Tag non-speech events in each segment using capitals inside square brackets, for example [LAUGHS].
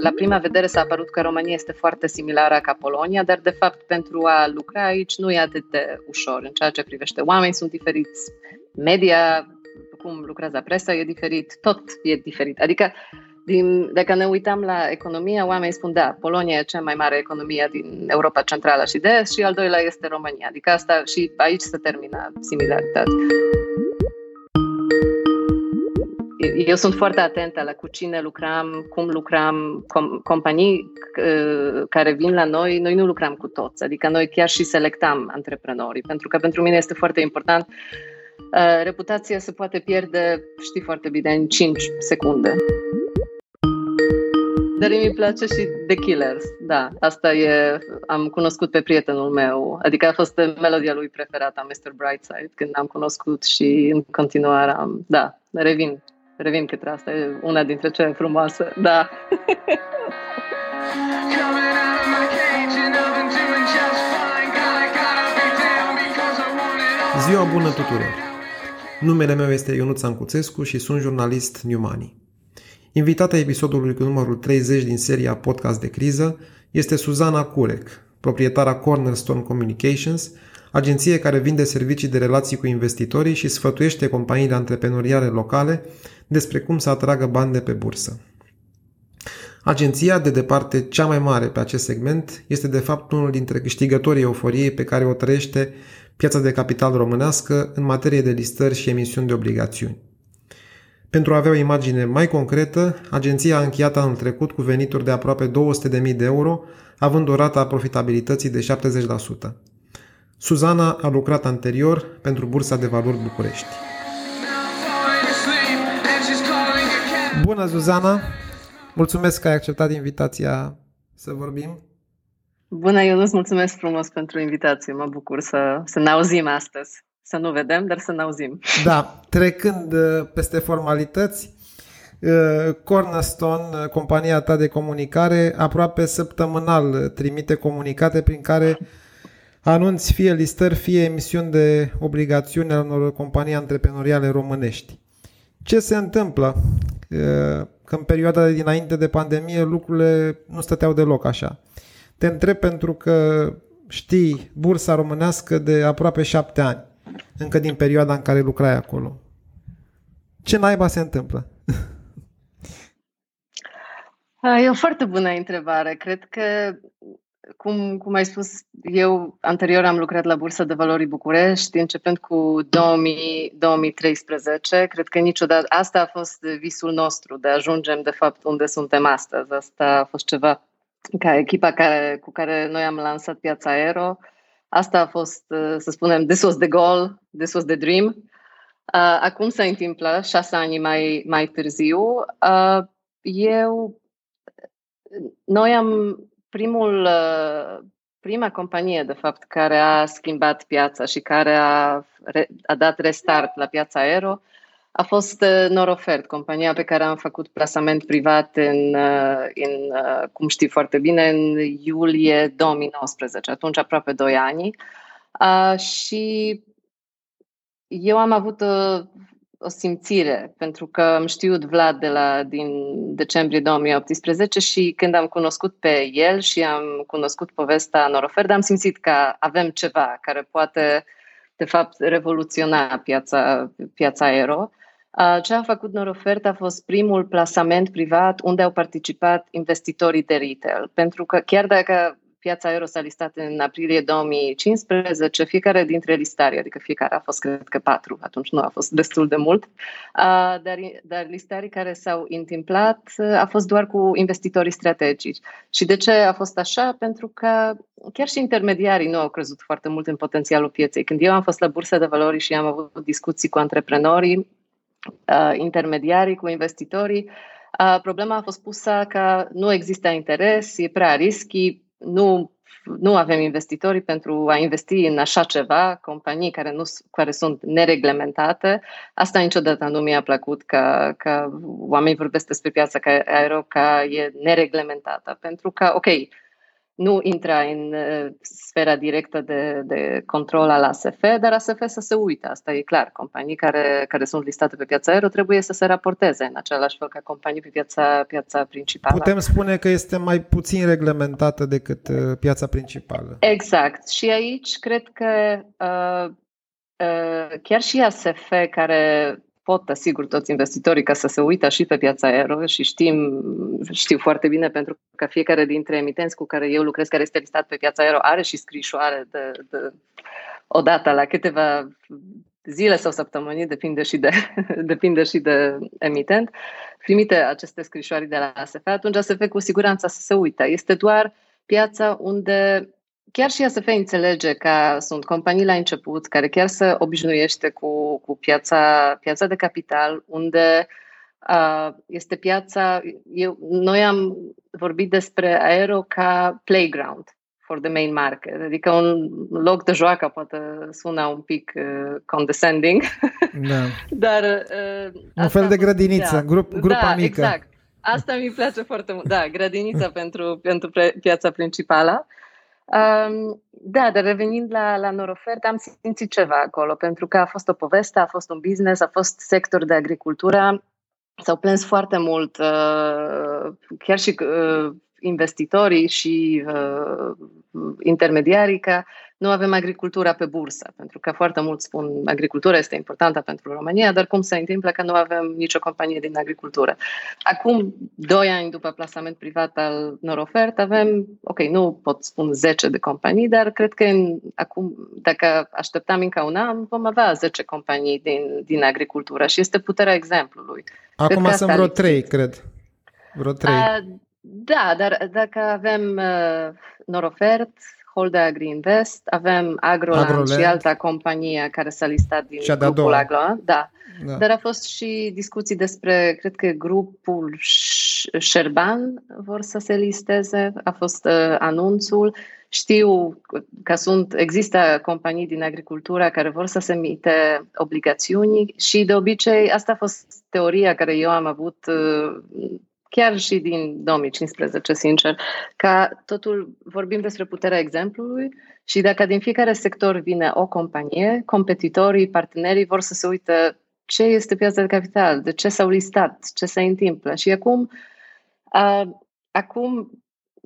La prima vedere s-a părut că România este foarte similară ca Polonia, dar de fapt pentru a lucra aici nu e atât de ușor în ceea ce privește oameni sunt diferiți, media, cum lucrează presa e diferit, tot e diferit. Adică din, dacă ne uităm la economia, oamenii spun, da, Polonia e cea mai mare economie din Europa Centrală și de Est și al doilea este România. Adică asta și aici se termină similaritatea. Eu sunt foarte atentă la cu cine lucrăm, cum lucrăm, com- companii uh, care vin la noi, noi nu lucrăm cu toți, adică noi chiar și selectăm antreprenorii, pentru că pentru mine este foarte important uh, reputația se poate pierde, știi foarte bine, în 5 secunde. Dar mi place și The Killers, da. Asta e, am cunoscut pe prietenul meu, adică a fost melodia lui preferată, Mr. Brightside, când am cunoscut și în continuare am, da, revin, revin către asta, e una dintre cele frumoase, da. Ziua bună tuturor! Numele meu este Ionuț Ancuțescu și sunt jurnalist New Money. Invitata episodului cu numărul 30 din seria Podcast de criză este Suzana Curec, proprietara Cornerstone Communications, agenție care vinde servicii de relații cu investitorii și sfătuiește companiile antreprenoriale locale despre cum să atragă bani de pe bursă. Agenția, de departe cea mai mare pe acest segment, este de fapt unul dintre câștigătorii euforiei pe care o trăiește piața de capital românească în materie de listări și emisiuni de obligațiuni. Pentru a avea o imagine mai concretă, agenția a încheiat anul trecut cu venituri de aproape 200.000 de euro, având o rată a profitabilității de 70%. Suzana a lucrat anterior pentru Bursa de Valori București. Bună, Suzana! Mulțumesc că ai acceptat invitația să vorbim. Bună, eu îți mulțumesc frumos pentru invitație. Mă bucur să, să ne auzim astăzi să nu vedem, dar să ne auzim. Da, trecând uh, peste formalități, uh, Cornerstone, uh, compania ta de comunicare, aproape săptămânal trimite comunicate prin care anunți fie listări, fie emisiuni de obligațiuni al unor companii antreprenoriale românești. Ce se întâmplă? Că în perioada dinainte de pandemie lucrurile nu stăteau deloc așa. Te întreb pentru că știi bursa românească de aproape șapte ani încă din perioada în care lucrai acolo. Ce naiba se întâmplă? [LAUGHS] E o foarte bună întrebare. Cred că, cum, cum ai spus, eu anterior am lucrat la Bursa de Valori București, începând cu 2000, 2013. Cred că niciodată, asta a fost visul nostru, de a ajungem, de fapt, unde suntem astăzi. Asta a fost ceva ca echipa care, cu care noi am lansat piața Aero. Uh, Asta a fost, uh, să spunem, this was the goal, this was the dream. Uh, acum se întâmplă, șase ani mai, mai târziu. Uh, eu, noi am primul, prima companie, de fapt, care a schimbat piața și care a, a dat restart la piața aero a fost uh, Norofert, compania pe care am făcut plasament privat în, uh, în uh, cum știi foarte bine, în iulie 2019, atunci aproape 2 ani. Și eu am avut o, o simțire, pentru că am știut Vlad de la, din decembrie 2018 și când am cunoscut pe el și am cunoscut povestea Norofert, am simțit că avem ceva care poate, de fapt, revoluționa piața, piața aero. Ce a făcut Norofert a fost primul plasament privat unde au participat investitorii de retail. Pentru că chiar dacă piața euro s-a listat în aprilie 2015, fiecare dintre listari, adică fiecare a fost, cred că, patru, atunci nu a fost destul de mult, dar, dar listarii care s-au întâmplat a fost doar cu investitorii strategici. Și de ce a fost așa? Pentru că chiar și intermediarii nu au crezut foarte mult în potențialul pieței. Când eu am fost la bursa de valori și am avut discuții cu antreprenorii, uh, intermediarii, cu investitorii. Uh, problema a fost pusă că nu există interes, e prea risky, nu, nu avem investitori pentru a investi în așa ceva, companii care, nu, care sunt nereglementate. Asta niciodată nu mi-a plăcut că, că oamenii vorbesc despre piața aero ca e nereglementată, pentru că, ok, nu intra în uh, sfera directă de, de control al ASF, dar ASF să se uită, asta e clar. Companii care, care sunt listate pe piața aero trebuie să se raporteze în același fel ca companii pe piața, piața principală. Putem spune că este mai puțin reglementată decât uh, piața principală. Exact. Și aici cred că uh, uh, chiar și ASF, care pot, asigur, toți investitorii ca să se uită și pe piața aero și știm, știu foarte bine pentru că fiecare dintre emitenți cu care eu lucrez, care este listat pe piața aero, are și scrisoare de, de odată la câteva zile sau săptămâni, depinde și de, [LAUGHS] depinde și de emitent, primite aceste scrisoare de la ASF, atunci ASF cu siguranță să se uită. Este doar piața unde chiar și ASF înțelege că sunt companii la început care chiar se obișnuiește cu, cu piața, piața de capital, unde uh, este piața. Eu, noi am vorbit despre aero ca playground for the main market, adică un loc de joacă, poate suna un pic uh, condescending, da. [LAUGHS] dar... Uh, un fel de grădiniță, da, grup, grupa da, mică. exact. Asta mi place foarte mult. Da, grădinița [LAUGHS] pentru, pentru piața principală. Um, da, dar revenind la, la Norofert, am simțit ceva acolo, pentru că a fost o poveste, a fost un business, a fost sector de agricultură, s-au plâns foarte mult, uh, chiar și uh, investitorii și uh, intermediarii, că nu avem agricultura pe bursă, pentru că foarte mulți spun agricultura este importantă pentru România, dar cum se întâmplă că nu avem nicio companie din agricultură? Acum, doi ani după plasament privat al Norofert, avem, ok, nu pot spun 10 de companii, dar cred că în, acum, dacă așteptam încă un an, vom avea 10 companii din, din agricultură și este puterea exemplului. Acum sunt vreo 3, cred. Vreo 3. A, da, dar dacă avem uh, Norofert, Holde Agri Invest, avem Agroland, Agroland. și alta companie care s-a listat din și grupul Agro. Da. da. Dar a fost și discuții despre, cred că grupul Șerban vor să se listeze, a fost uh, anunțul. Știu că sunt, există companii din agricultură care vor să se emite obligațiuni și de obicei asta a fost teoria care eu am avut uh, chiar și din 2015, sincer, ca totul vorbim despre puterea exemplului și dacă din fiecare sector vine o companie, competitorii, partenerii vor să se uite ce este piața de capital, de ce s-au listat, ce se întâmplă. Și acum, uh, acum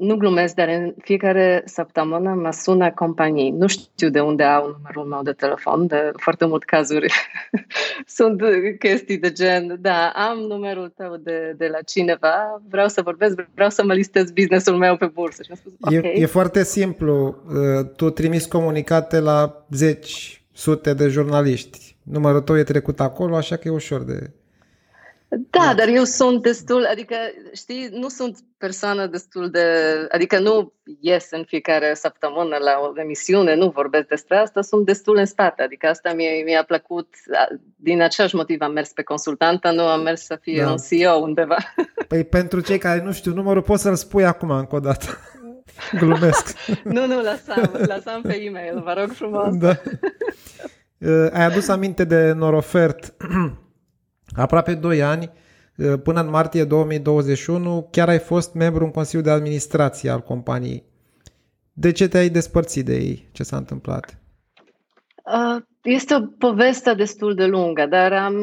nu glumesc, dar în fiecare săptămână mă sună companii. Nu știu de unde au numărul meu de telefon, de foarte multe cazuri [LAUGHS] sunt chestii de gen, da, am numărul tău de, de la cineva, vreau să vorbesc, vreau să mă listez businessul meu pe bursă. Și am spus, okay. e, e foarte simplu. Uh, tu trimis comunicate la zeci, sute de jurnaliști. Numărul tău e trecut acolo, așa că e ușor de da, dar eu sunt destul, adică, știi, nu sunt persoană destul de, adică nu ies în fiecare săptămână la o emisiune, nu vorbesc despre asta, sunt destul în spate, adică asta mi-a, mi-a plăcut, din același motiv am mers pe consultantă, nu am mers să fie da. un CEO undeva. [LAUGHS] Păi pentru cei care nu știu numărul, poți să-l spui acum încă o dată. [LAUGHS] Glumesc. [LAUGHS] nu, nu, lăsam, lăsam pe e-mail, vă rog frumos. Da. Ai adus aminte de Norofert [CLEARS THROAT] Aproape 2 ani, ă, până în martie 2021, chiar ai fost membru în Consiliul de Administrație al companiei. De ce te-ai despărțit de ei? Ce s-a întâmplat? Este o poveste destul de lungă, dar am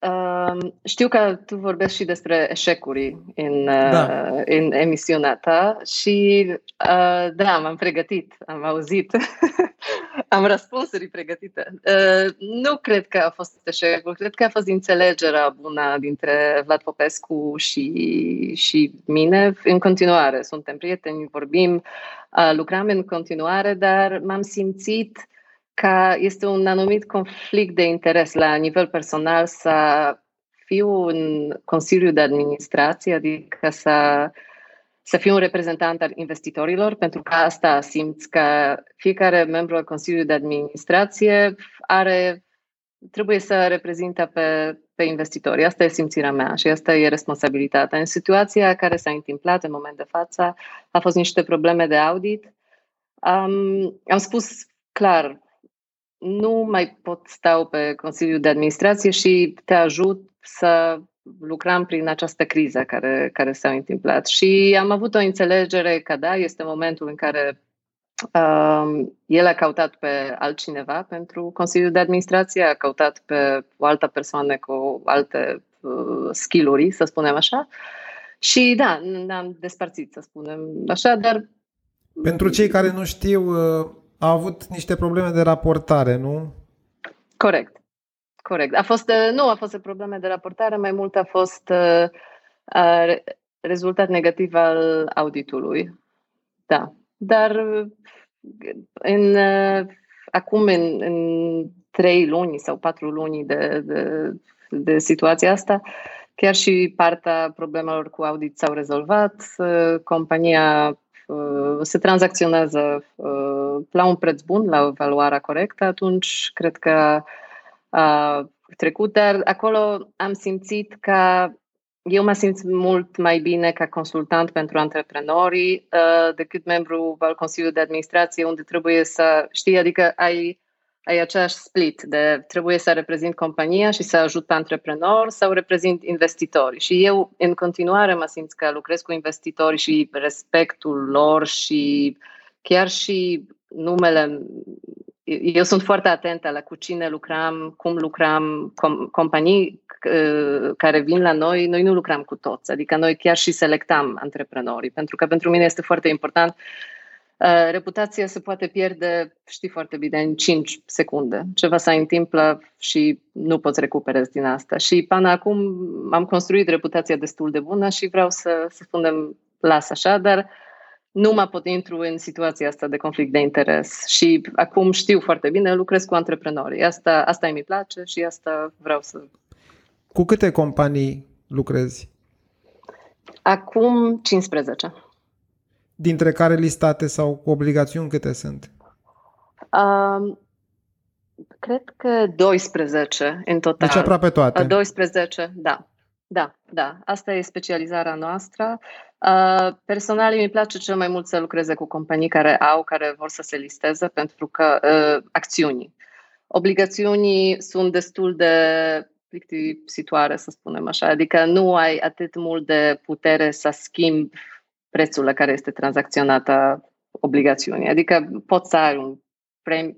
Uh, știu că tu vorbești și despre eșecuri în, da. uh, în emisiunea ta și uh, da, m-am pregătit, am auzit, [LAUGHS] am răspunsuri pregătite. Uh, nu cred că a fost eșecul, cred că a fost înțelegerea bună dintre Vlad Popescu și, și mine. În continuare, suntem prieteni, vorbim, uh, lucrăm în continuare, dar m-am simțit că este un anumit conflict de interes la nivel personal să fiu în Consiliul de Administrație, adică să, să fiu un reprezentant al investitorilor, pentru că asta simți că fiecare membru al Consiliului de Administrație are, trebuie să reprezinte pe, pe investitori. Asta e simțirea mea și asta e responsabilitatea. În situația care s-a întâmplat în moment de față, a fost niște probleme de audit. Um, am spus clar, nu mai pot stau pe Consiliul de Administrație și te ajut să lucram prin această criză care, care s-a întâmplat și am avut o înțelegere că da, este momentul în care uh, el a căutat pe altcineva pentru Consiliul de Administrație, a căutat pe o altă persoană cu alte uh, skill-uri, să spunem așa. Și da, ne-am despărțit, să spunem așa, dar... Pentru cei care nu știu, uh, a avut niște probleme de raportare, nu? Corect. Corect. A fost, uh, nu a fost probleme de raportare, mai mult a fost uh, uh, rezultat negativ al auditului. Da. Dar uh, în, uh, acum, în, în trei luni sau patru luni de, de, de situația asta, chiar și partea problemelor cu audit s-au rezolvat. Uh, compania uh, se tranzacționează uh, la un preț bun, la valoarea corectă, atunci cred că trecut, dar acolo am simțit că eu mă simt mult mai bine ca consultant pentru antreprenorii uh, decât membru al Consiliului de Administrație, unde trebuie să știi, adică ai, ai aceeași split de trebuie să reprezint compania și să ajut pe antreprenori sau reprezint investitori. Și eu în continuare mă simt că lucrez cu investitori și respectul lor și chiar și numele eu sunt foarte atentă la cu cine lucrăm, cum lucrăm, com- companii uh, care vin la noi, noi nu lucrăm cu toți, adică noi chiar și selectăm antreprenorii, pentru că pentru mine este foarte important uh, reputația se poate pierde, știi foarte bine, în 5 secunde. Ceva se întâmplă și nu poți recuperezi din asta. Și până acum am construit reputația destul de bună și vreau să, să spunem las așa, dar uh, nu mă pot intru în situația asta de conflict de interes și acum știu foarte bine, lucrez cu antreprenori. Asta, asta îmi place și asta vreau să... Cu câte companii lucrezi? Acum 15. Dintre care listate sau cu obligațiuni câte sunt? Um, cred că 12 în total. Deci aproape toate. 12, da. Da, da. Asta e specializarea noastră. Uh, personal, mi place cel mai mult să lucreze cu companii care au, care vor să se listeze, pentru că uh, acțiunii. Obligațiunii sunt destul de plictisitoare, să spunem așa, adică nu ai atât mult de putere să schimbi prețul la care este tranzacționată obligațiunii. Adică poți să ai un prem, uh,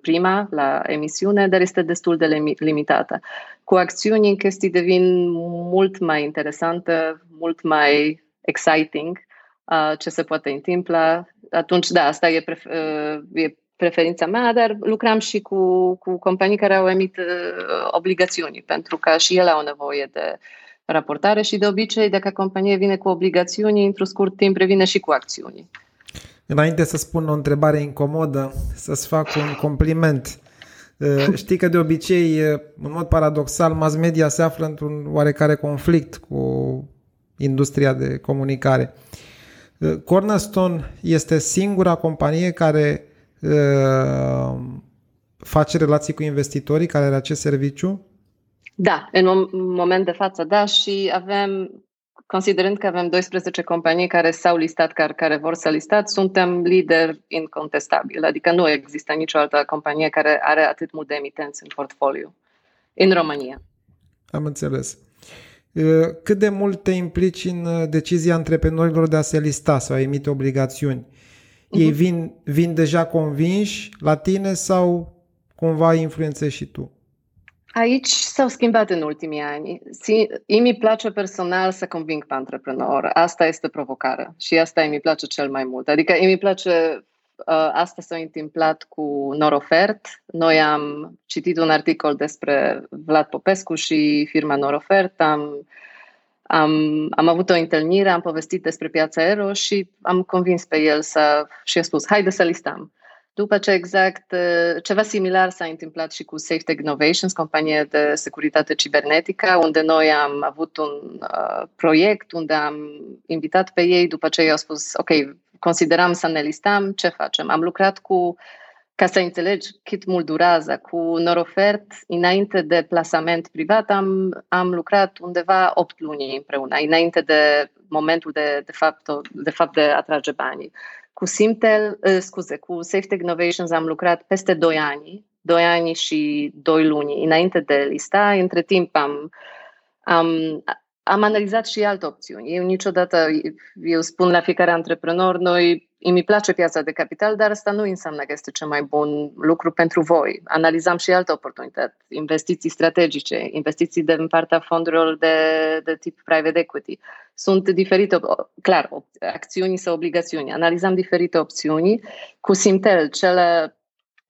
prima la emisiune, dar este destul de limitată. Cu acțiuni, chestii devin mult mai interesante, mult mai exciting uh, ce se poate întâmpla. Atunci, da, asta e, pref- uh, e preferința mea, dar lucram și cu, cu companii care au emit uh, obligațiuni, pentru că și ele au nevoie de raportare și de obicei, dacă companie vine cu obligațiuni, într-un scurt timp revine și cu acțiuni. Înainte să spun o întrebare incomodă, să-ți fac un compliment. Știi că de obicei, în mod paradoxal, mass media se află într-un oarecare conflict cu industria de comunicare. Uh, Cornerstone este singura companie care uh, face relații cu investitorii, care are acest serviciu? Da, în moment de față, da, și avem, considerând că avem 12 companii care s-au listat, care, care vor să listat, suntem lider incontestabil, adică nu există nicio altă companie care are atât mult de emitenți în portfoliu în România. Am înțeles. Uh, cât de mult te implici în uh, decizia antreprenorilor de a se lista sau a emite obligațiuni? Ei mhm. vin, vin deja convinși la tine sau cumva influențezi și tu? Aici s-au schimbat în ultimii ani. Îmi place personal să conving pe antreprenor. Asta este provocarea și asta îmi place cel mai mult. Adică îmi place Uh, asta s-a întâmplat cu Norofert. Noi am citit un articol despre Vlad Popescu și firma Norofert. Am, am, am avut o întâlnire, am povestit despre piața aero și am convins pe el să, și a spus, haide să listăm. După ce exact uh, ceva similar s-a întâmplat și cu Safe Innovations, companie de securitate cibernetică, unde noi am avut un uh, proiect unde am invitat pe ei, după ce ei au spus, ok, consideram să ne listăm, ce facem? Am lucrat cu, ca să înțelegi cât mult durează, cu Norofert, înainte de plasament privat, am, am lucrat undeva 8 luni împreună, înainte de momentul de, de, fapt, de fapt de a trage banii. Cu Simtel, uh, scuze, cu Safe Innovations am lucrat peste 2 ani, 2 ani și 2 luni înainte de lista. Între timp am Am, am analizat și alte opțiuni. Eu niciodată, eu spun la fiecare antreprenor, noi îmi place piața de capital, dar asta nu înseamnă că este cel mai bun lucru pentru voi. Analizam și alte oportunități, investiții strategice, investiții din partea fondurilor de, de tip private equity. Sunt diferite, clar, acțiuni sau obligațiuni. Analizam diferite opțiuni. Cu Simtel, cele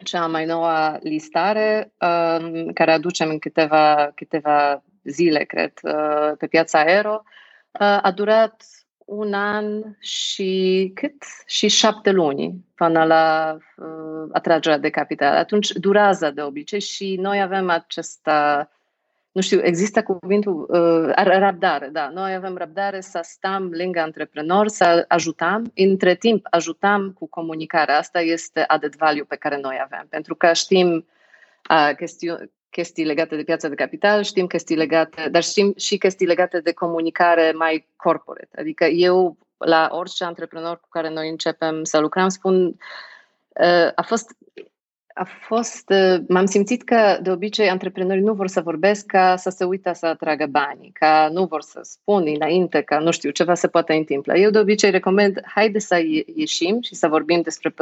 cea mai nouă listare, um, care aducem în câteva, câteva zile, cred, uh, pe piața aero, uh, a durat un an și cât? Și șapte luni până la uh, atragerea de capital. Atunci durează de obicei și noi avem acesta, nu știu, există cuvântul uh, răbdare, da. Noi avem răbdare să stăm lângă antreprenori, să ajutăm. Între timp, ajutăm cu comunicarea. Asta este added value pe care noi avem. Pentru că știm uh, chestiuni, chestii legate de piața de capital, știm chestii legate, dar știm și chestii legate de comunicare mai corporate. Adică eu, la orice antreprenor cu care noi începem să lucrăm, spun, uh, a fost a fost, uh, m-am simțit că de obicei antreprenorii nu vor să vorbesc ca să se uită să atragă banii, ca nu vor să spun înainte că nu știu, ceva se poate întâmpla. Eu de obicei recomand, haide să ieșim și să vorbim despre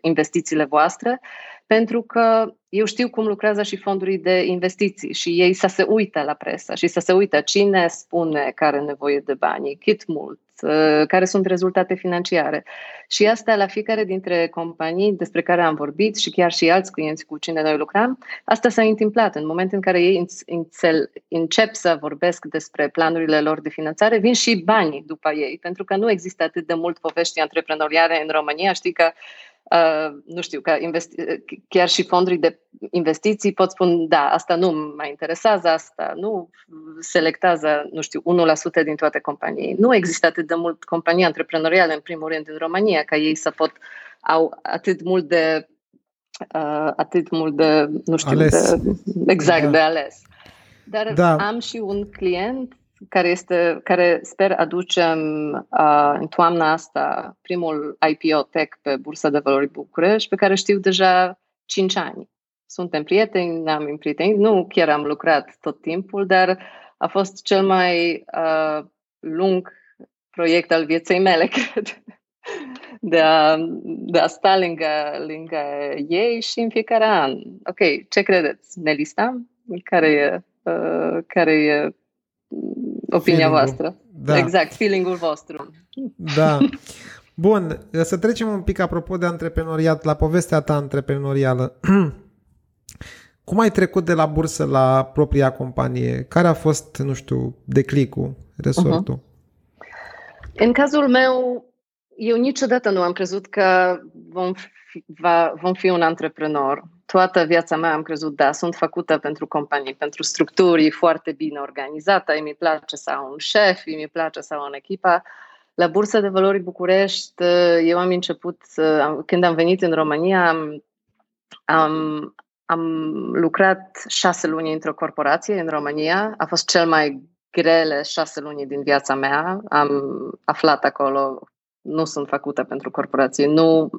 investițiile voastre, pentru că eu știu cum lucrează și fondurile de investiții și ei să se uită la presă și să se uită cine spune care are nevoie de bani, cât mult, uh, care sunt rezultate financiare. Și asta la fiecare dintre companii despre care am vorbit și chiar și alți clienți cu cine noi lucram, asta s-a întâmplat. În momentul în care ei încep să vorbesc despre planurile lor de finanțare, vin și banii după ei, pentru că nu există atât de mult povești antreprenoriale în România. Știi că Uh, nu știu, că investi- chiar și fonduri de investiții pot spun, da, asta nu mă interesează, asta nu selectează, nu știu, 1% din toate companii. Nu există atât de mult companii antreprenoriale, în primul rând, în România, ca ei să pot au atât mult de uh, atât mult de, nu știu, ales. De, exact, da. de ales. Dar da. am și un client care, este, care sper aducem uh, în toamna asta primul IPO Tech pe Bursa de Valori București, pe care știu deja 5 ani. Suntem prieteni, ne-am prieteni, nu chiar am lucrat tot timpul, dar a fost cel mai uh, lung proiect al vieții mele, [LAUGHS] cred. De a, de a sta lângă, lângă ei și în fiecare an. Ok, ce credeți? Ne listăm? Care e, uh, care e opinia feeling voastră. Da. Exact, feeling-ul vostru. Da. Bun, să trecem un pic apropo de antreprenoriat, la povestea ta antreprenorială. [CLEARS THROAT] Cum ai trecut de la bursă la propria companie? Care a fost, nu știu, declicul, resortul? Uh-huh. În cazul meu, eu niciodată nu am crezut că vom fi, va, vom fi un antreprenor toată viața mea am crezut, da, sunt făcută pentru companii, pentru structuri foarte bine organizată, îmi place să am un șef, îmi place să am o echipă. La Bursa de Valori București, eu am început, când am venit în România, am, am, am lucrat șase luni într-o corporație în România. A fost cel mai grele șase luni din viața mea. Am aflat acolo nu sunt făcută pentru corporație. Nu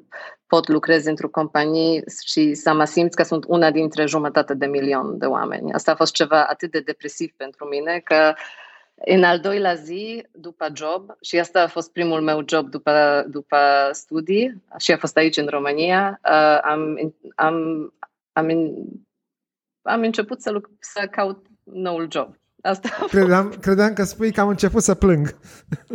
pot lucrez într-o companie și să mă simt că sunt una dintre jumătate de milion de oameni. Asta a fost ceva atât de depresiv pentru mine că în al doilea zi, după job, și asta a fost primul meu job după, după studii, și a fost aici în România, uh, am, am, am, am început să, luc- să caut noul job. Asta credeam, credeam că spui că am început să plâng.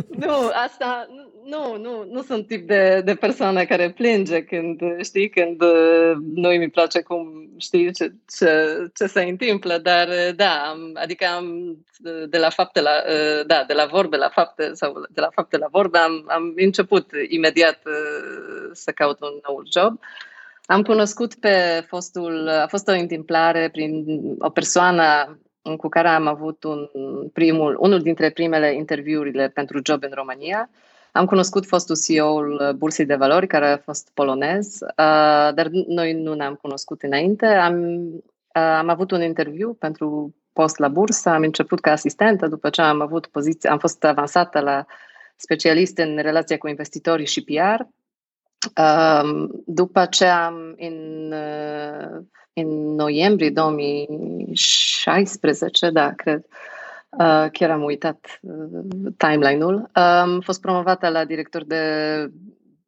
Nu, asta, nu, nu, nu sunt tip de, de persoană care plânge când, știi, când uh, noi mi place cum, știi, ce, ce, ce se întâmplă, dar uh, da, am, adică am de la fapte la, uh, da, de la vorbe la fapte sau de la fapte la vorbe am, am început imediat să caut un nou job. Am cunoscut pe fostul, a fost o întâmplare prin o persoană cu care am avut un primul, unul dintre primele interviurile pentru job în România. Am cunoscut fostul CEO-ul Bursei de Valori, care a fost polonez, uh, dar noi nu ne-am cunoscut înainte. Am, uh, am avut un interviu pentru post la bursă, am început ca asistentă, după ce am avut poziție, am fost avansată la specialist în relația cu investitorii și PR. Uh, după ce am în în noiembrie 2016, da, cred, Uh, chiar am uitat uh, timeline-ul. Am fost promovată la director de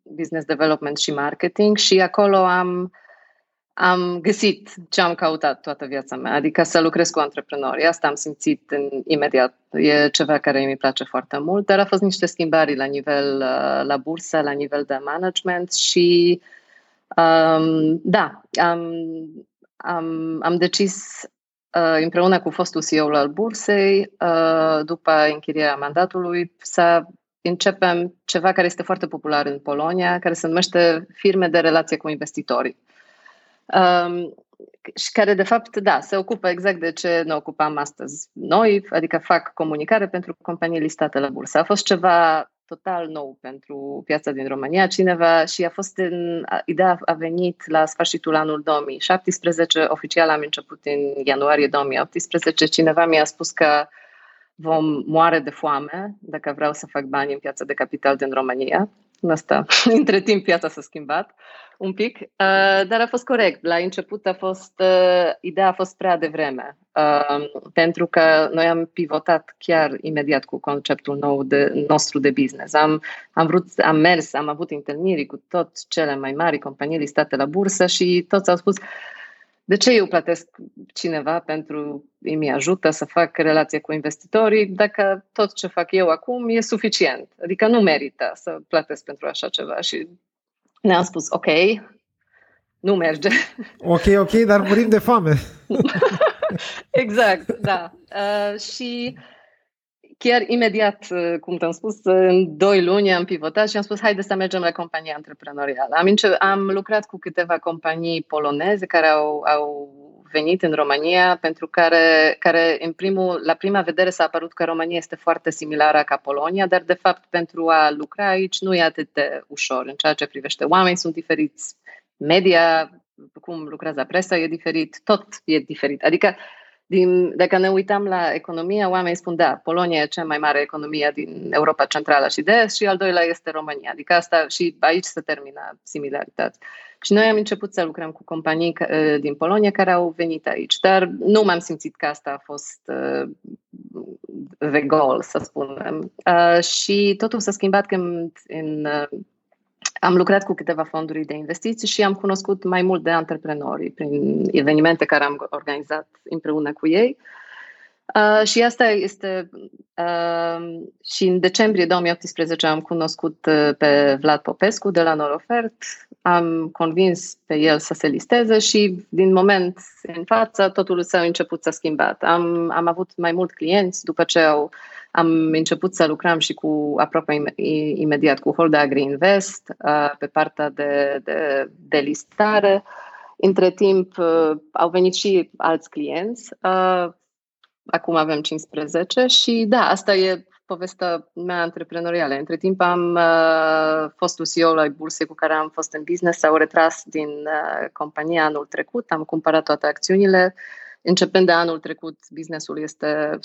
business development și marketing și acolo am, am găsit ce am căutat toată viața mea, adică să lucrez cu antreprenori. Asta am simțit în, imediat. E ceva care mi place foarte mult, dar a fost niște schimbări la nivel uh, la bursă, la nivel de management și um, da, am, am, am decis uh, împreună cu fostul CEO al bursei, uh, după închirierea mandatului, să începem ceva care este foarte popular în Polonia, care se numește firme de relație cu investitorii. Um, și care, de fapt, da, se ocupă exact de ce ne ocupam astăzi noi, adică fac comunicare pentru companii listate la bursă. A fost ceva total nou pentru piața din România. Cineva și a fost în, ideea a venit la sfârșitul anul 2017, oficial am început în ianuarie 2018. Cineva mi-a spus că vom moare de foame dacă vreau să fac bani în piața de capital din România. Asta, [LAUGHS] între timp, piața s-a schimbat un pic, uh, dar a fost corect. La început a fost, uh, ideea a fost prea devreme, uh, pentru că noi am pivotat chiar imediat cu conceptul nou de, nostru de business. Am, am, vrut, am mers, am avut întâlniri cu toți cele mai mari companii listate la bursă și toți au spus de ce eu plătesc cineva pentru îmi ajută să fac relație cu investitorii dacă tot ce fac eu acum e suficient? Adică nu merită să plătesc pentru așa ceva și ne-am spus, ok, nu merge. [LAUGHS] Ok, ok, dar murim de foame. [LAUGHS] exact, da. Uh, și chiar imediat, uh, cum te-am spus, în doi luni am pivotat și am spus, haide să mergem la compania antreprenorială. Am, am lucrat cu câteva companii poloneze care au, au venit în România, pentru care, care în primul, la prima vedere s-a părut că România este foarte similară ca Polonia, dar de fapt pentru a lucra aici nu e atât de ușor în ceea ce privește oameni sunt diferiți, media, cum lucrează presa e diferit, tot e diferit. Adică din, dacă ne uităm la economia, oamenii spun, da, Polonia e cea mai mare economie din Europa Centrală și de Est și al doilea este România. Adică asta și aici se termină similarități. Și noi am început să lucrăm cu companii ă, din Polonia care au venit aici, dar nu m-am simțit că asta a fost uh, the goal, să spunem. Uh, și totul s-a schimbat când în, uh, am lucrat cu câteva fonduri de investiții și am cunoscut mai mult de antreprenori prin evenimente care am organizat împreună cu ei. Uh, și asta este. Uh, și în decembrie 2018 am cunoscut uh, pe Vlad Popescu de la Norofert. Am convins pe el să se listeze și din moment în față totul s-a început să schimbat. Am, am avut mai mult clienți după ce au am început să lucrăm și cu aproape imediat cu Holda Agri Invest uh, pe partea de, de, de listare. Între timp uh, au venit și alți clienți. Uh, acum avem 15 și da, asta e povestea mea antreprenorială. Între timp am uh, fostul CEO la bursei cu care am fost în business, s-au retras din uh, compania anul trecut, am cumpărat toate acțiunile. Începând de anul trecut, businessul este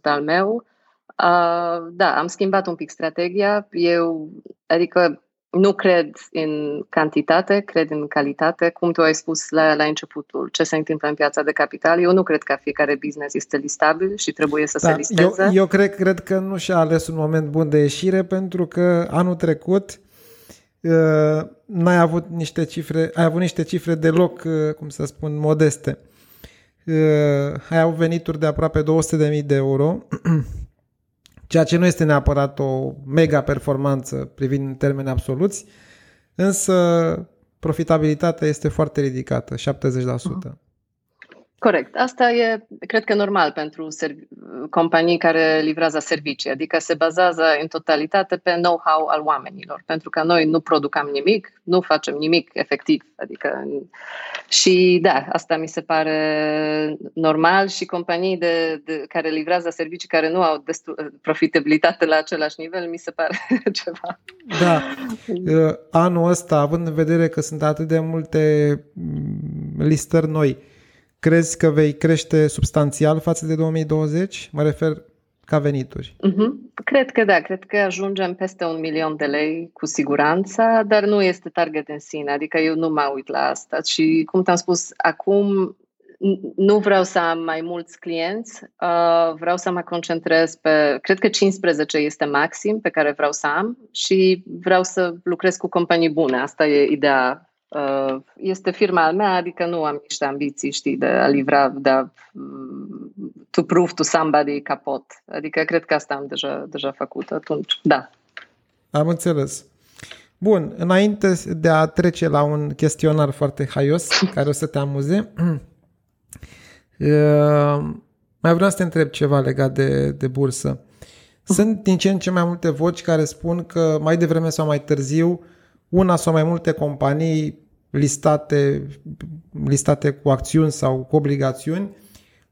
100% al meu Uh, da, am schimbat un pic strategia. Eu, adică nu cred în cantitate, cred în calitate. Cum tu ai spus la, la începutul, ce se întâmplă în piața de capital, eu nu cred că fiecare business este listabil și trebuie să da, se listeze. Eu, eu cred, cred că nu și-a ales un moment bun de ieșire pentru că anul trecut uh, n-ai avut niște cifre, ai avut niște cifre deloc, uh, cum să spun, modeste. Uh, ai avut venituri de aproape 200.000 de euro [CLEARS THROAT] ceea ce nu este neapărat o mega performanță privind termeni absoluți, însă profitabilitatea este foarte ridicată, 70%. Uh-huh. Corect. Asta e, cred că, normal pentru servi- companii care livrează servicii, adică se bazează în totalitate pe know-how al oamenilor, pentru că noi nu producăm nimic, nu facem nimic efectiv. Adică, și da, asta mi se pare normal și companii de, de, care livrează servicii care nu au destul, profitabilitate la același nivel, mi se pare [LAUGHS] ceva. Da. Anul ăsta, având în vedere că sunt atât de multe mm, listări noi, Crezi că vei crește substanțial față de 2020? Mă refer ca venituri. Uh-huh. Cred că da, cred că ajungem peste un milion de lei cu siguranță, dar nu este target în sine, adică eu nu mă uit la asta și cum te-am spus, acum nu vreau să am mai mulți clienți, uh, vreau să mă concentrez pe, cred că 15 este maxim pe care vreau să am și vreau să lucrez cu companii bune. Asta e ideea. Uh, este firma al mea, adică nu am niște ambiții, știi, de a livra, de a to prove to somebody capot. Adică cred că asta am deja, deja făcut atunci, da. Am înțeles. Bun, înainte de a trece la un chestionar foarte haios, care o să te amuze, uh, [CLEARS THROAT] mai vreau să te întreb ceva legat de, de bursă. Sunt din ce în ce mai multe voci care spun că mai devreme sau mai târziu una sau mai multe companii listate, listate cu acțiuni sau cu obligațiuni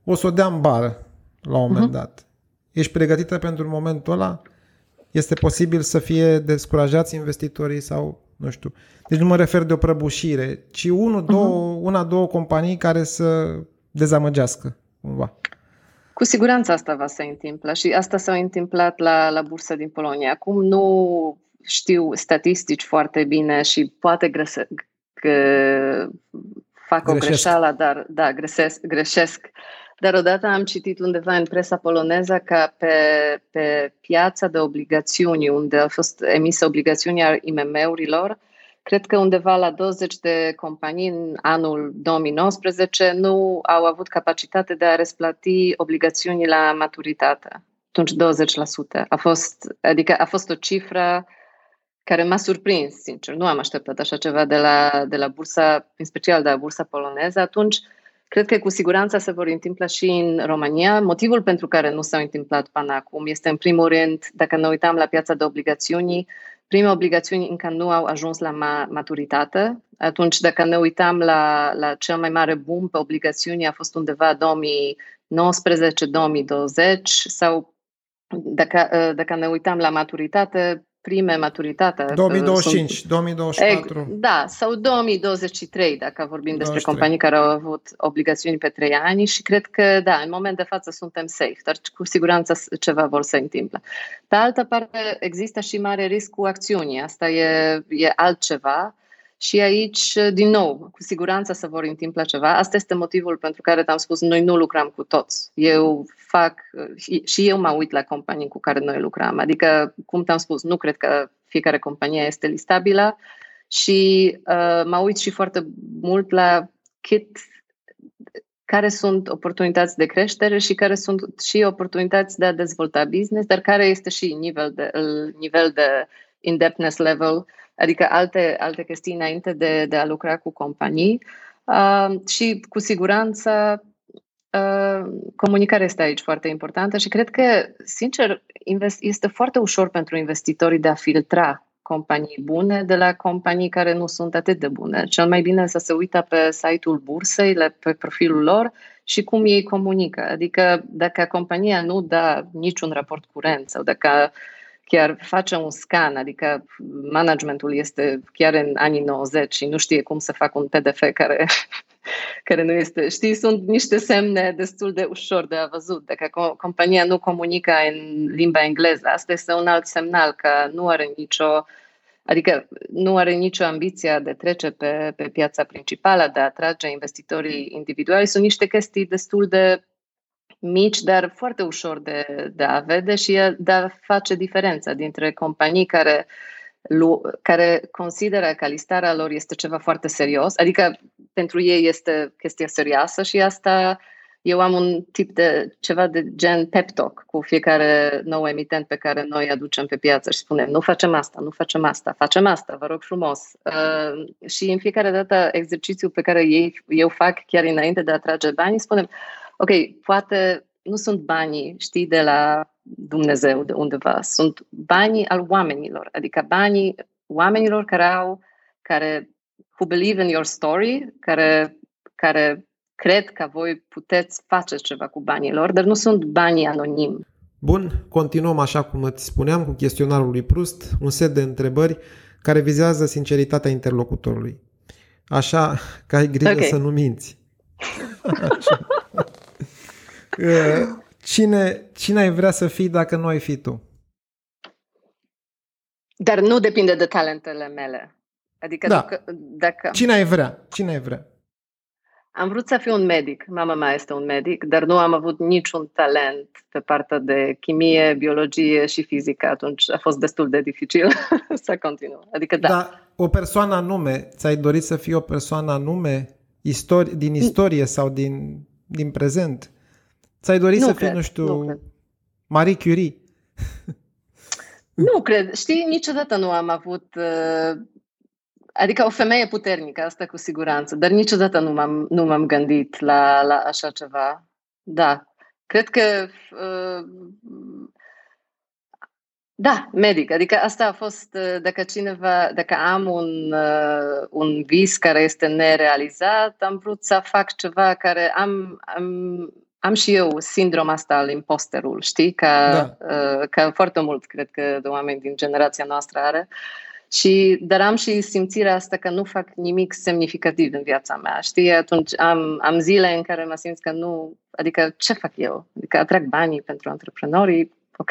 o să o dea în bară la un moment uh-huh. dat. Ești pregătită pentru momentul ăla? Este posibil să fie descurajați investitorii sau nu știu. Deci nu mă refer de o prăbușire, ci unu, două, uh-huh. una, două companii care să dezamăgească cumva. Cu siguranță asta va se întâmpla și asta s-a întâmplat la, la bursa din Polonia. Acum nu știu statistici foarte bine și poate grese, că fac greșesc. o greșeală, dar da, greșesc, greșesc. Dar odată am citit undeva în presa poloneză că pe, pe piața de obligațiuni, unde au fost emise obligațiuni a IMM-urilor, cred că undeva la 20 de companii în anul 2019 nu au avut capacitate de a răsplăti obligațiunii la maturitate. Atunci 20%. A fost, adică a fost o cifră care m-a surprins, sincer. Nu am așteptat așa ceva de la, de la bursa, în special de la bursa poloneză. Atunci, cred că cu siguranță se vor întâmpla și în România. Motivul pentru care nu s-au întâmplat până acum este, în primul rând, dacă ne uităm la piața de obligațiuni, prime obligațiuni încă nu au ajuns la ma- maturitate. Atunci, dacă ne uităm la, la cel mai mare boom pe obligațiuni, a fost undeva 2019-2020 sau dacă, dacă ne uităm la maturitate, prime maturitate. 2025, sunt, 2024. Da, sau 2023, dacă vorbim 23. despre companii care au avut obligațiuni pe 3 ani și cred că, da, în moment de față suntem safe, dar cu siguranță ceva vor să întâmple. Pe altă parte, există și mare risc cu acțiunii. Asta e, e altceva și aici, din nou, cu siguranță se vor întâmpla ceva. Asta este motivul pentru care te-am spus, noi nu lucrăm cu toți. Eu fac, și eu mă uit la companii cu care noi lucrăm. Adică, cum te-am spus, nu cred că fiecare companie este listabilă și uh, mă uit și foarte mult la cât care sunt oportunități de creștere și care sunt și oportunități de a dezvolta business, dar care este și nivel de, nivel de indebtedness level adică alte, alte chestii înainte de, de a lucra cu companii. Uh, și cu siguranță uh, comunicarea este aici foarte importantă și cred că, sincer, este foarte ușor pentru investitorii de a filtra companii bune de la companii care nu sunt atât de bune. Cel mai bine să se uită pe site-ul bursei, pe profilul lor și cum ei comunică. Adică dacă compania nu dă niciun raport curent sau dacă chiar face un scan, adică managementul este chiar în anii 90 și nu știe cum să facă un PDF care, [LAUGHS] care nu este, știi, sunt niște semne destul de ușor de a văzut. Dacă compania nu comunică în limba engleză, asta este un alt semnal că nu are nicio Adică nu are nicio ambiție de trece pe, pe piața principală, de a atrage investitorii individuali. Sunt niște chestii destul de mici, dar foarte ușor de, de a vede și de a face diferența dintre companii care, care consideră că listarea lor este ceva foarte serios, adică pentru ei este chestia serioasă și asta eu am un tip de ceva de gen pep talk cu fiecare nou emitent pe care noi aducem pe piață și spunem nu facem asta, nu facem asta, facem asta, vă rog frumos. Uh, și în fiecare dată exercițiul pe care ei, eu fac chiar înainte de a trage banii, spunem ok, poate nu sunt banii, știi, de la Dumnezeu, de undeva, sunt banii al oamenilor, adică banii oamenilor care au, care who believe in your story, care, care cred că voi puteți face ceva cu banii lor, dar nu sunt banii anonimi. Bun, continuăm așa cum îți spuneam cu chestionarul lui Prust, un set de întrebări care vizează sinceritatea interlocutorului. Așa că ai grijă okay. să nu minți. [LAUGHS] Așa. [LAUGHS] Cine, cine ai vrea să fii dacă nu ai fi tu? Dar nu depinde de talentele mele. Adică da. dacă, dacă... Cine ai vrea? Cine ai vrea? Am vrut să fiu un medic. Mama mea este un medic, dar nu am avut niciun talent pe partea de chimie, biologie și fizică. Atunci a fost destul de dificil [LAUGHS] să continu. Adică da. da. o persoană anume, ți-ai dorit să fii o persoană anume istori- din istorie sau din, din prezent? Ți-ai dorit nu să cred, fii, nu știu, nu Marie Curie? nu cred. Știi, niciodată nu am avut uh, Adică o femeie puternică, asta cu siguranță, dar niciodată nu m-am, nu m-am gândit la, la așa ceva. Da, cred că uh, da, medic. Adică asta a fost, uh, dacă cineva, dacă am un, uh, un vis care este nerealizat, am vrut să fac ceva care am, am, am și eu sindrom asta al imposterul, știi? Ca, da. uh, ca foarte mult, cred că de oameni din generația noastră are. Uh, și, dar am și simțirea asta că nu fac nimic semnificativ în viața mea, știi? Atunci am, am zile în care mă simt că nu, adică ce fac eu? Adică atrag banii pentru antreprenorii, ok,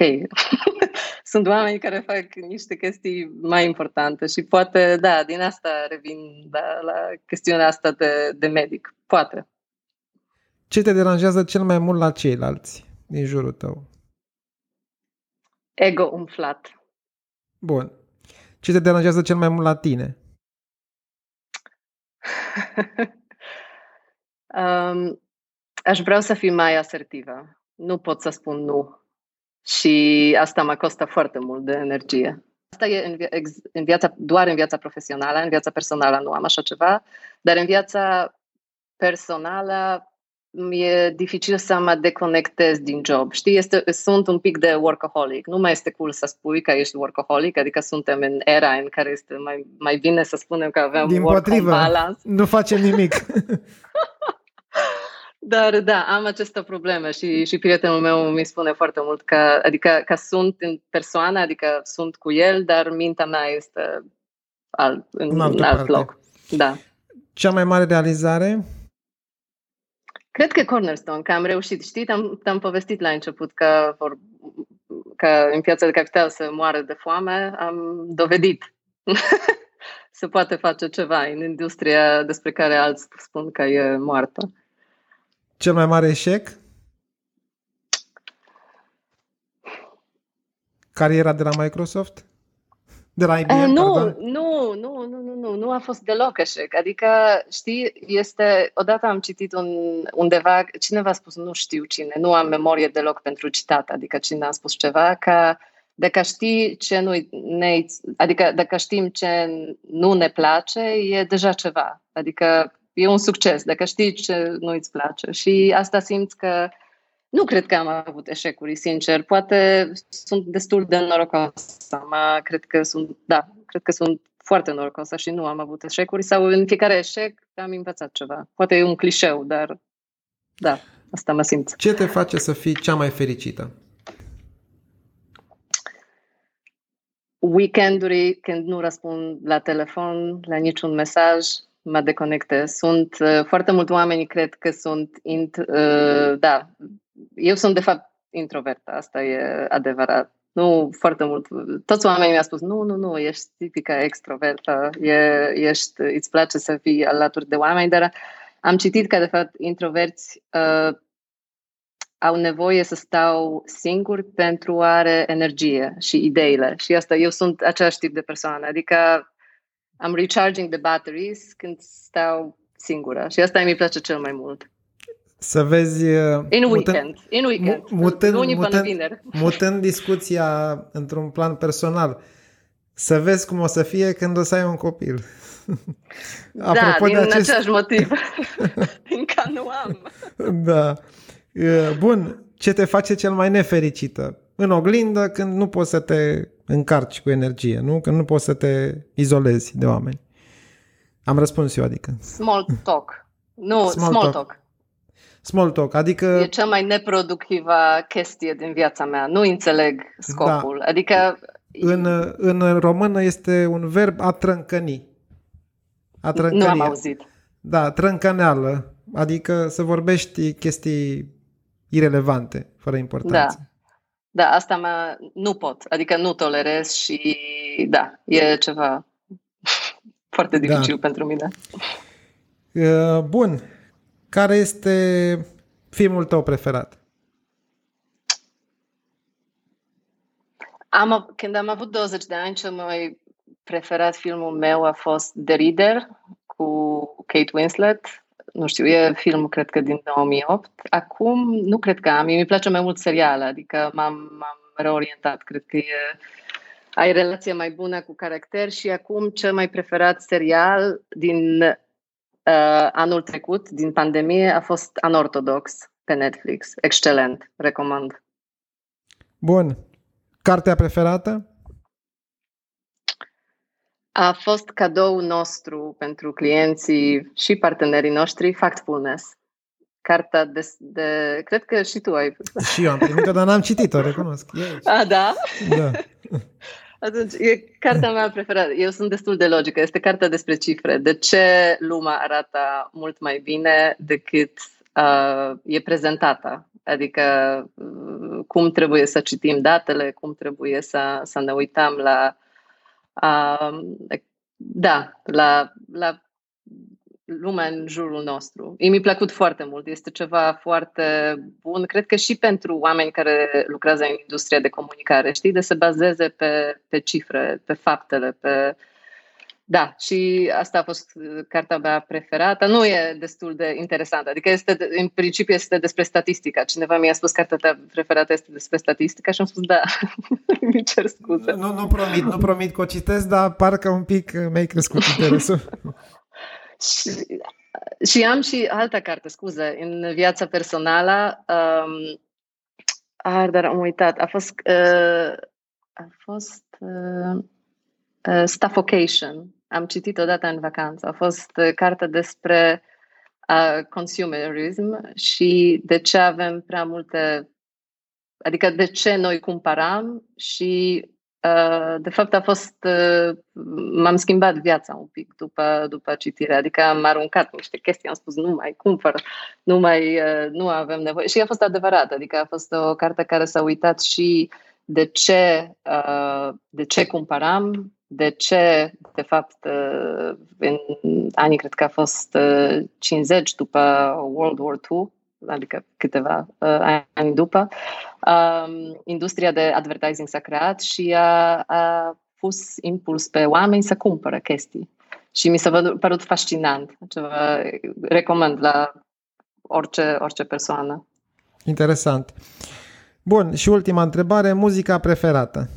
[LAUGHS] sunt oameni care fac niște chestii mai importante și poate, da, din asta revin da, la chestiunea asta de, de medic, poate. Ce te deranjează cel mai mult la ceilalți din jurul tău? Ego umflat. Bun. Ce te deranjează cel mai mult la tine? [LAUGHS] um, aș vrea să fiu mai asertivă. Nu pot să spun nu. Și asta mă costă foarte mult de energie. Asta e în, via- în viața, doar în viața profesională, în viața personală nu am așa ceva, dar în viața personală mi-e dificil să mă deconectez din job. Știi, este, sunt un pic de workaholic. Nu mai este cool să spui că ești workaholic, adică suntem în era în care este mai, mai bine să spunem că avem din work potrivă, balance. nu facem nimic. [LAUGHS] Dar da, am aceste probleme și, și prietenul meu mi spune foarte mult că, adică, că sunt în persoană, adică sunt cu el, dar mintea mea este alt, în, în alt parte. loc. Da. Cea mai mare realizare Cred că Cornerstone, că am reușit. Știi, te-am, te-am povestit la început că, vor, că în piața de capital să moară de foame. Am dovedit [LAUGHS] să poate face ceva în industria despre care alți spun că e moartă. Cel mai mare eșec? Cariera de la Microsoft? De la IBM, uh, nu, pardon? nu, nu, nu, nu, nu, nu a fost deloc eșec. Adică, știi, este, odată am citit un, undeva, cineva a spus, nu știu cine, nu am memorie deloc pentru citat, adică cine a spus ceva, că dacă știi ce nu ne, adică dacă știm ce nu ne place, e deja ceva. Adică e un succes, dacă știi ce nu îți place. Și asta simți că nu cred că am avut eșecuri, sincer. Poate sunt destul de norocosă. Mă, cred că sunt, da, cred că sunt foarte norocosă și nu am avut eșecuri sau în fiecare eșec am învățat ceva. Poate e un clișeu, dar da, asta mă simt. Ce te face să fii cea mai fericită? Weekenduri când nu răspund la telefon, la niciun mesaj, mă deconectez. Sunt uh, foarte mulți oameni cred că sunt, int, uh, da, eu sunt de fapt introvertă, asta e adevărat. Nu foarte mult. Toți oamenii mi-au spus, nu, nu, nu, ești tipica extrovertă, e, ești, îți place să fii alături de oameni, dar am citit că, de fapt, introverți uh, au nevoie să stau singuri pentru a are energie și ideile. Și asta, eu sunt același tip de persoană, adică am recharging the batteries când stau singură și asta mi place cel mai mult. Să vezi... Uh, în weekend. În weekend. Mutând, mutând, mutând, mutând discuția într-un plan personal. Să vezi cum o să fie când o să ai un copil. [LAUGHS] da, din de acest... același motiv. [LAUGHS] Încă nu am. da. Bun, ce te face cel mai nefericită? În oglindă când nu poți să te încarci cu energie, nu? Când nu poți să te izolezi de oameni. Am răspuns eu, adică. Small talk. Nu, small, small talk. talk. Small talk, adică... E cea mai neproductivă chestie din viața mea. Nu înțeleg scopul. Da. Adică... În, în română este un verb a trâncăni. A trâncăni. Nu am auzit. Da, trâncăneală. Adică să vorbești chestii irelevante, fără importanță. Da. Da, asta mă, nu pot. Adică nu tolerez și da, e ceva [LAUGHS] foarte da. dificil da. pentru mine. Uh, bun. Care este filmul tău preferat? Am, când am avut 20 de ani, cel mai preferat filmul meu a fost The Reader cu Kate Winslet. Nu știu, e filmul, cred că, din 2008. Acum, nu cred că am. Mi place mai mult serial, adică m-am, m-am reorientat. Cred că e, ai relație mai bună cu caracter și acum cel mai preferat serial din uh, anul trecut, din pandemie, a fost Anortodox pe Netflix. Excelent, recomand. Bun. Cartea preferată? A fost cadou nostru pentru clienții și partenerii noștri, Factfulness. Cartea de, de... Cred că și tu ai... Și eu am primit-o, dar n-am citit-o, recunosc. [LAUGHS] A, da? Da. [LAUGHS] Atunci, e cartea mea preferată. Eu sunt destul de logică. Este cartea despre cifre. De ce lumea arată mult mai bine decât uh, e prezentată? Adică uh, cum trebuie să citim datele, cum trebuie să, să ne uităm la uh, da, la, la lumea în jurul nostru. mi-a plăcut foarte mult. Este ceva foarte bun. Cred că și pentru oameni care lucrează în industria de comunicare, știi, de se bazeze pe, pe cifre, pe faptele, pe... Da, și asta a fost cartea mea preferată. Nu e destul de interesantă. Adică este, în principiu este despre statistică. Cineva mi-a spus că cartea ta preferată este despre statistică și am spus da. [LAUGHS] Mi cer scuze. Nu, nu promit, nu promit că o citesc, dar parcă un pic mi-ai crescut interesul. [LAUGHS] Și, și am și altă carte, scuze, în viața personală. Um, ar, dar am uitat. A fost, uh, a fost uh, uh, Stuffocation. Am citit odată în vacanță. A fost uh, carte despre uh, consumerism și de ce avem prea multe adică de ce noi cumpărăm și Uh, de fapt, a fost. Uh, m-am schimbat viața un pic după, după citire. Adică am aruncat niște chestii, am spus nu mai cumpăr, nu mai. Uh, nu avem nevoie. Și a fost adevărat. Adică a fost o carte care s-a uitat și de ce, de ce cumpăram, de ce, de fapt, în anii, cred că a fost 50 după World War II, adică câteva uh, ani după, um, industria de advertising s-a creat și a, a pus impuls pe oameni să cumpără chestii. Și mi s-a părut fascinant. Ceva recomand la orice, orice persoană. Interesant. Bun, și ultima întrebare, muzica preferată?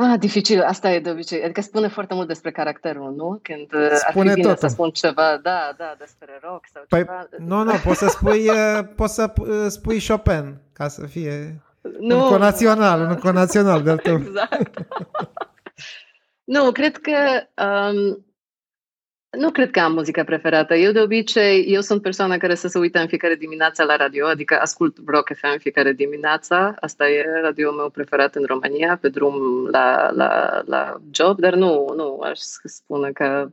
Ah, dificil, asta e de obicei. Adică spune foarte mult despre caracterul, nu? Când uh, spune ar fi bine totul. să spun ceva, da, da, despre rock sau păi, ceva. Nu, nu, poți să spui, uh, poți să uh, spui Chopin, ca să fie nu. un conațional, un conațional de tău. Exact. [LAUGHS] nu, cred că um, nu cred că am muzica preferată. Eu de obicei, eu sunt persoana care să se uită în fiecare dimineață la radio, adică ascult Rock FM în fiecare dimineață. Asta e radio meu preferat în România, pe drum la, la, la job, dar nu, nu aș spune că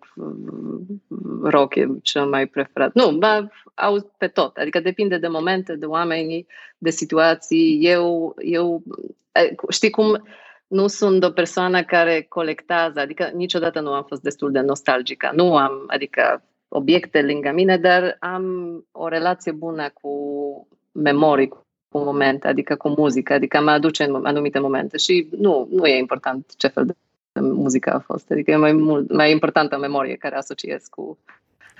rock e cel mai preferat. Nu, mă aud pe tot, adică depinde de momente, de oameni, de situații. Eu, eu știi cum nu sunt o persoană care colectează, adică niciodată nu am fost destul de nostalgică. Nu am, adică obiecte lângă mine, dar am o relație bună cu memorii, cu momente, adică cu muzică, adică mă aduce în anumite momente și nu, nu e important ce fel de muzică a fost, adică e mai, mult, mai importantă memorie care asociez cu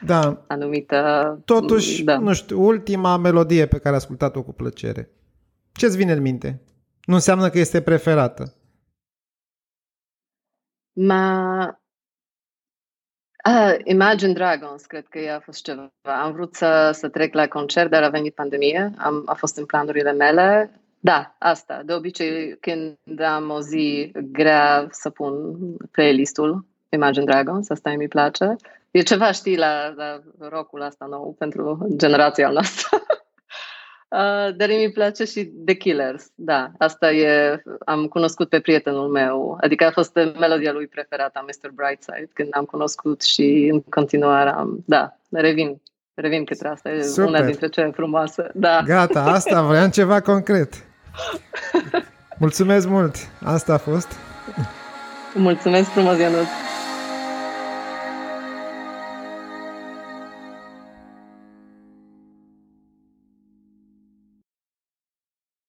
da. anumită... Totuși, da. nu știu, ultima melodie pe care ai ascultat-o cu plăcere. Ce-ți vine în minte? Nu înseamnă că este preferată. Ma ah, Imagine Dragons, cred că a fost ceva. Am vrut să, să trec la concert, dar a venit pandemie. Am, a fost în planurile mele. Da, asta. De obicei, când am o zi grea să pun playlistul Imagine Dragons, asta mi place. E ceva, știi, la, la rockul asta nou pentru generația noastră. [LAUGHS] Uh, dar mi place și The Killers, da, asta e, am cunoscut pe prietenul meu, adică a fost melodia lui preferată, Mr. Brightside, când am cunoscut și în continuare am, da, revin, revin către asta, e Super. una dintre cele frumoase, da. Gata, asta vreau ceva concret. [LAUGHS] Mulțumesc mult, asta a fost. Mulțumesc frumos, Ionuț.